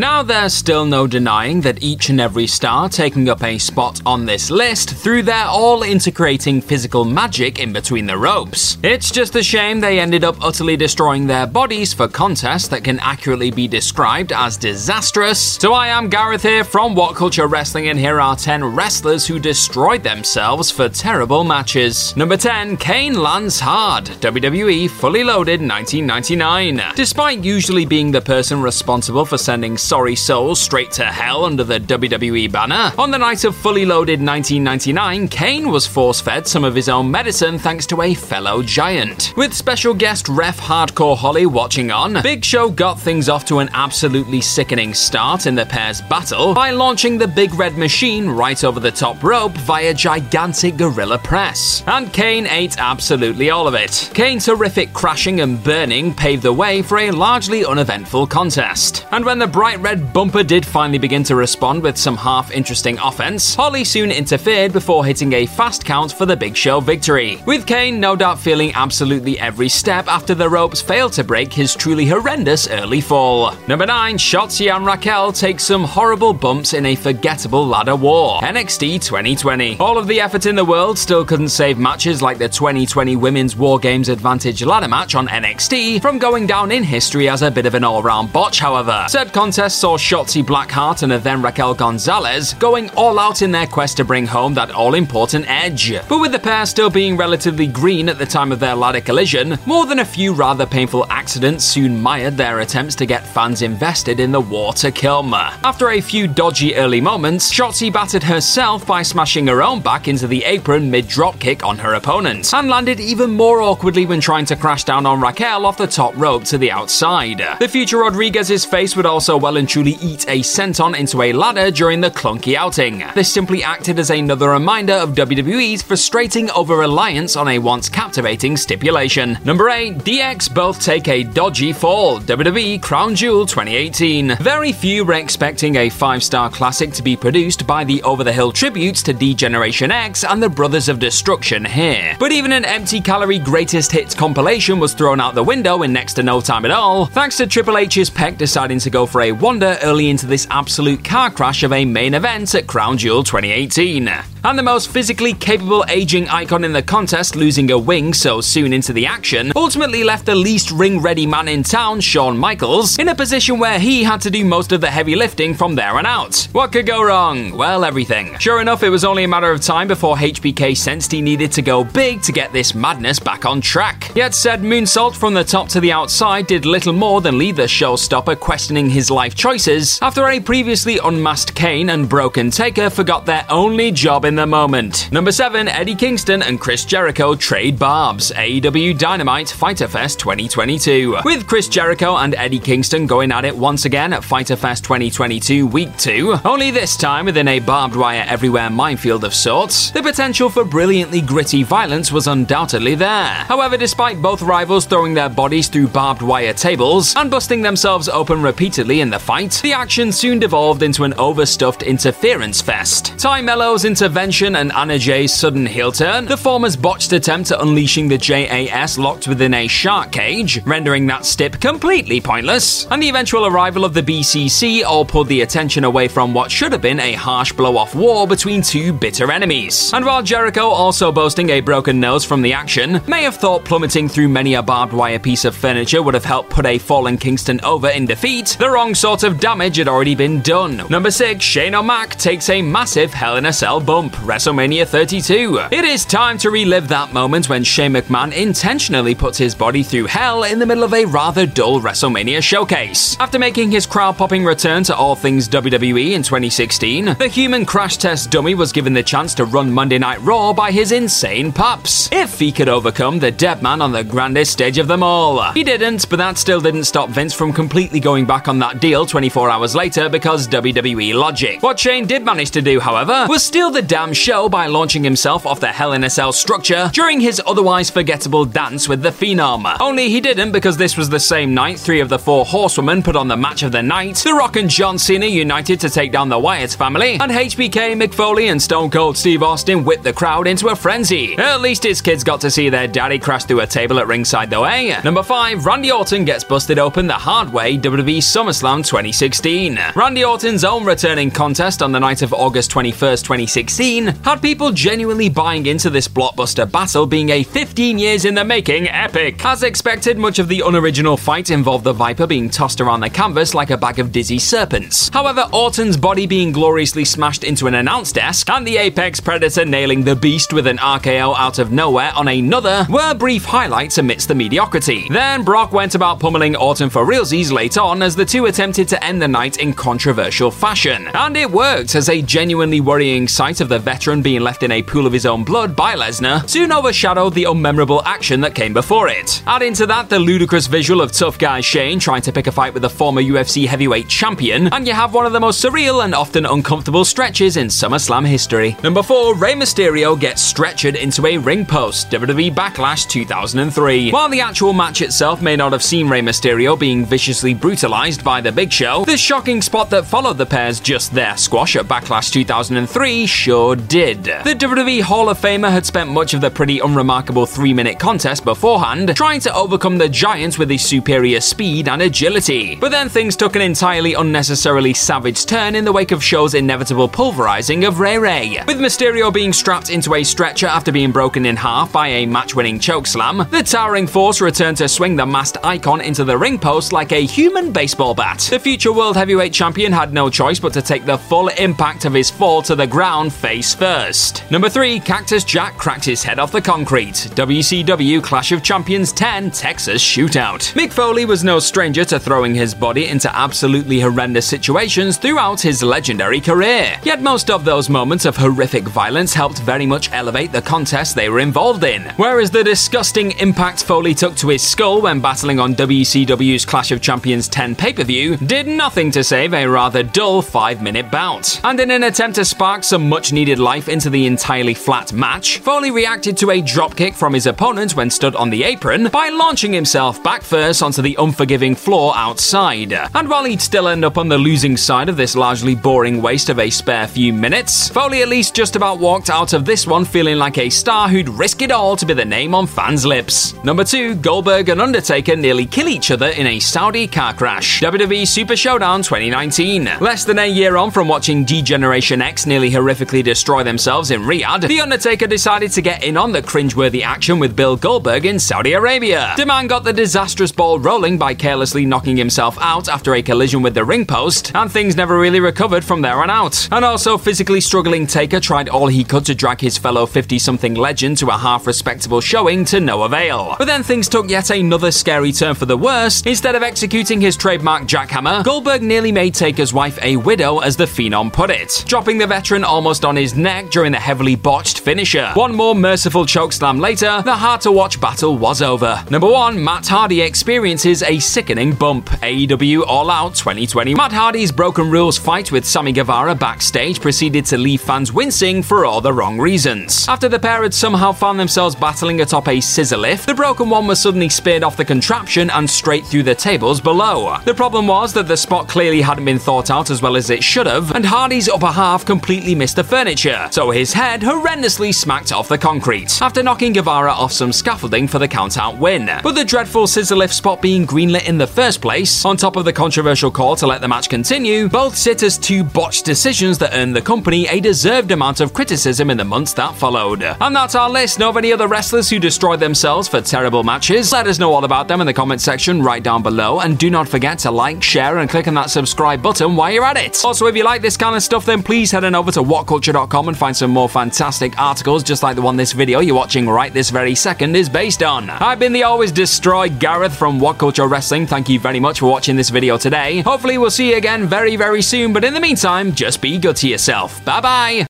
Now, there's still no denying that each and every star taking up a spot on this list threw their all into creating physical magic in between the ropes. It's just a shame they ended up utterly destroying their bodies for contests that can accurately be described as disastrous. So, I am Gareth here from What Culture Wrestling, and here are 10 wrestlers who destroyed themselves for terrible matches. Number 10, Kane lands hard, WWE Fully Loaded 1999. Despite usually being the person responsible for sending sorry souls straight to hell under the WWE banner, on the night of Fully Loaded 1999, Kane was force fed some of his own medicine thanks to a fellow giant. With special guest ref Hardcore Holly watching on, Big Show got things off to an absolutely sickening start in the pair's battle by launching the Big Red Machine right over the top rope via gigantic gorilla press. And Kane ate absolutely all of it. Kane's horrific crashing and burning paved the way for a largely uneventful contest. And when the bright red bumper did finally begin to respond with some half interesting offense, Holly soon interfered before hitting a fast count for the Big Show victory. With Kane no doubt feeling absolutely every step after the ropes failed to break his truly horrendous early fall. Number 9, Shotzi and Raquel take some horrible bumps in a forgettable ladder war. NXT 2020. All of the effort in the world still couldn't save matches like the 2020 Women's War Games Advantage ladder match on NXT from going down in history as a bit of an all-round botch, however. Said contest saw Shotzi Blackheart and then Raquel Gonzalez going all out in their quest to bring home that all-important edge. But with the pair still being relatively green at the time of their ladder collision, more than a few rather painful accidents soon mired their attempts to get fans invested in the war to come. After a few dodgy early moments, Shotzi battered herself by smashing her own back into the apron mid dropkick on her opponent, and landed even more awkwardly when trying to crash down on Raquel off the top rope to the outside. The future Rodriguez's face would also well and truly eat a senton into a ladder during the clunky outing. This simply acted as another reminder of WWE's frustrating over reliance on a once captivating stipulation. Number 8, DX both take a dodgy fall. WWE Crown Jewel 2018. Very few were expecting a five star classic to be produced by the over the hill tributes to D Generation X and the Brothers of Destruction here. But even an empty calorie greatest hits compilation was thrown out the window in next to no time at all, thanks to Triple H's pec deciding to go for a wander early into this absolute car crash of a main event at Crown Jewel 2018. And the most physically capable aging icon in the contest losing a wing so soon into the action ultimately left the least ring ready man in town, Shawn Michaels, in a position where he had to do most of the heavy lifting from there on out. What could go wrong? Well, everything. Sure enough, it was only a matter of time before HBK sensed he needed to go big to get this madness back on track. Yet said moonsault from the top to the outside did little more than leave the showstopper questioning his life choices after a previously unmasked Kane and Broken Taker forgot their only job in the moment. Number 7, Eddie Kingston and Chris Jericho trade barbs. AEW Dynamite Fighter Fest 2022. With Chris Jericho and Eddie Kingston going at it once again at Fighter Fest 2022 Week 2, only this time within a barbed wire everywhere minefield of sorts, the potential for brilliantly gritty violence was undoubtedly there. However, despite both rivals throwing their bodies through barbed wire tables and busting themselves open repeatedly in the fight, the action soon devolved into an overstuffed interference fest. Tay Melo's intervention and Anna Jay's sudden heel turn, the former's botched attempt at unleashing the JAS locked within a shark cage, rendering that stip completely pointless, and the eventual arrival of the BCC all pulled the attention away from what should have been a harsh blow off war between two bitter enemies. And while Jericho, also boasting a broken nose from the action, may have thought plummeting through many a barbed wire piece of furniture would have helped put a fallen Kingston over in defeat, the wrong sort of damage had already been done. Number 6, Shane O'Mac takes a massive Hell in a Cell bump, WrestleMania 32. It is time to relive that moment when Shane McMahon intentionally puts his body through hell in the middle of a rather dull WrestleMania showcase. After making his crowd popping return to all things WWE in 2016, the human crash test dummy was given the chance to run Monday Night Raw by his insane pups. If he could overcome the dead man on the grandest stage of them all. He didn't, but that still didn't stop Vince from completely going back on that deal 24 hours later because WWE logic. What Shane did manage to do, however, was steal the damn show by launching himself off the Hell in a Cell structure during his otherwise forgettable dance with the Phenom. Only he didn't because this was the same night three of the four horsewomen put on the match of the night. The Rock and John Cena united to take down the Wyatt family, and HBK, Mick Foley, and Stone Cold Steve Austin whipped the crowd into a frenzy. At least his kids got to see their daddy crash through a table at ringside, though, eh? Number 5, Randy Orton gets busted open the hard way WWE SummerSlam 2016. Randy Orton's own returning contest on the night of August 21st, 2016, had people genuinely buying into this blockbuster battle being a 15 years in the making epic. As expected, much of the unoriginal fight involved the Viper being tossed around the canvas like a bag of dizzy serpents. However, Orton's body being gloriously smashed into an announce desk and the Apex Predator nailing the beast with an RKO out of nowhere on another were brief highlights amidst the mediocrity. Then Brock went about pummeling Orton for realsies late on as the two attempted to end the night in controversial fashion. And it worked as a genuinely worrying sight of the veteran being left in a pool of his own blood by Lesnar soon overshadowed the unmemorable action that came before it. Adding to that the ludicrous visual of tough guy Shane trying to pick a fight with the former UFC heavyweight champion, and you have one of the most surreal and often uncomfortable stretches in SummerSlam history. Number 4, Rey Mysterio gets stretched into a ring post, WWE Backlash 2003. While the actual match itself may not have seen Rey Mysterio being viciously brutalized by the Big Show, this shocking spot that followed the pair's just there squash at Backlash 2003 sure did. The WWE Hall of Famer had spent much of the pretty unremarkable three minute contest beforehand trying to overcome the Giants with his superior speed and agility. But then things took an entirely unnecessarily savage turn in the wake of Show's inevitable pulverizing of Ray Ray. With Mysterio being strapped into a stretcher after being broken in half by a match winning chokeslam, the towering force returned to swing the masked icon into the ring post like a human baseball bat. The future World Heavyweight Champion had no choice but to take the full impact of his fall to the ground face first. Number 3, Cactus Jack cracked his head off the concrete. WCW Clash of Champions 10 Texas Shootout. Mick Foley was no stranger to throwing his body into absolutely horrendous situations throughout his legendary career. Yet most of those moments of horrific violence helped very much elevate the contest they were involved in. Whereas the disgusting impact Foley took to his skull when battling on WCW's Clash of Champions 10 pay per view did nothing to save a rather dull 5 minute bout. And in an attempt to spark some much needed life into the entirely flat match, Foley reacted to a dropkick from his opponent when stood on the apron by launching himself back first onto the unforgiving floor outside. And while he'd still end up on the losing side of this largely boring waste of a spare few minutes, Foley at least just about walked out of this one feeling like a star who'd risk it all to be the name on fans' lips. Number 2, Goldberg and Undertaker nearly kill each other in a Saudi car crash. WWE Super Showdown 2019. Less than a year on from watching D-Generation X nearly horrifically destroy themselves in Riyadh, The Undertaker decided to get in on the cringeworthy action with Bill Goldberg in Saudi Arabia. The man got the disastrous ball rolling by carelessly knocking himself out after a collision with the ring post, and things never really recovered from there on out. And also, physically struggling Taker tried all he could to drag his fellow 50 something legend to a half respectable showing to no avail. But then things took yet another scary turn for the worse. Instead of executing his trademark jackhammer, Goldberg nearly made Taker's wife a widow, as the Phenom put it, dropping the veteran almost on his neck during the heavily botched finisher. One more merciful chokeslam later, the hard to watch battle was over. Number 1, Matt Hardy experiences a sickening bump. AEW All Out 2020. Matt Hardy's Broken Rules fight with Sammy Guevara backstage proceeded to leave fans wincing for all the wrong reasons. After the pair had somehow found themselves battling atop a scissor lift, the broken one was suddenly speared off the contraption and straight through the tables below. The problem was that the spot clearly hadn't been thought out as well as it should have, and Hardy's upper half completely missed the furniture so his head horrendously smacked off the concrete after knocking Guevara off some scaffolding for the count-out win. But the dreadful scissor lift spot being greenlit in the first place, on top of the controversial call to let the match continue, both sit as two botched decisions that earned the company a deserved amount of criticism in the months that followed. And that's our list. Know of any other wrestlers who destroyed themselves for terrible matches? Let us know all about them in the comment section right down below, and do not forget to like, share, and click on that subscribe button while you're at it. Also, if you like this kind of stuff, then please head on over to whatculture.com and find some more fantastic articles just like the one this video you're watching right this very second is based on. I've been the always destroyed Gareth from What Culture Wrestling. Thank you very much for watching this video today. Hopefully, we'll see you again very, very soon, but in the meantime, just be good to yourself. Bye bye.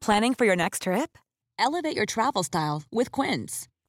Planning for your next trip? Elevate your travel style with Quince.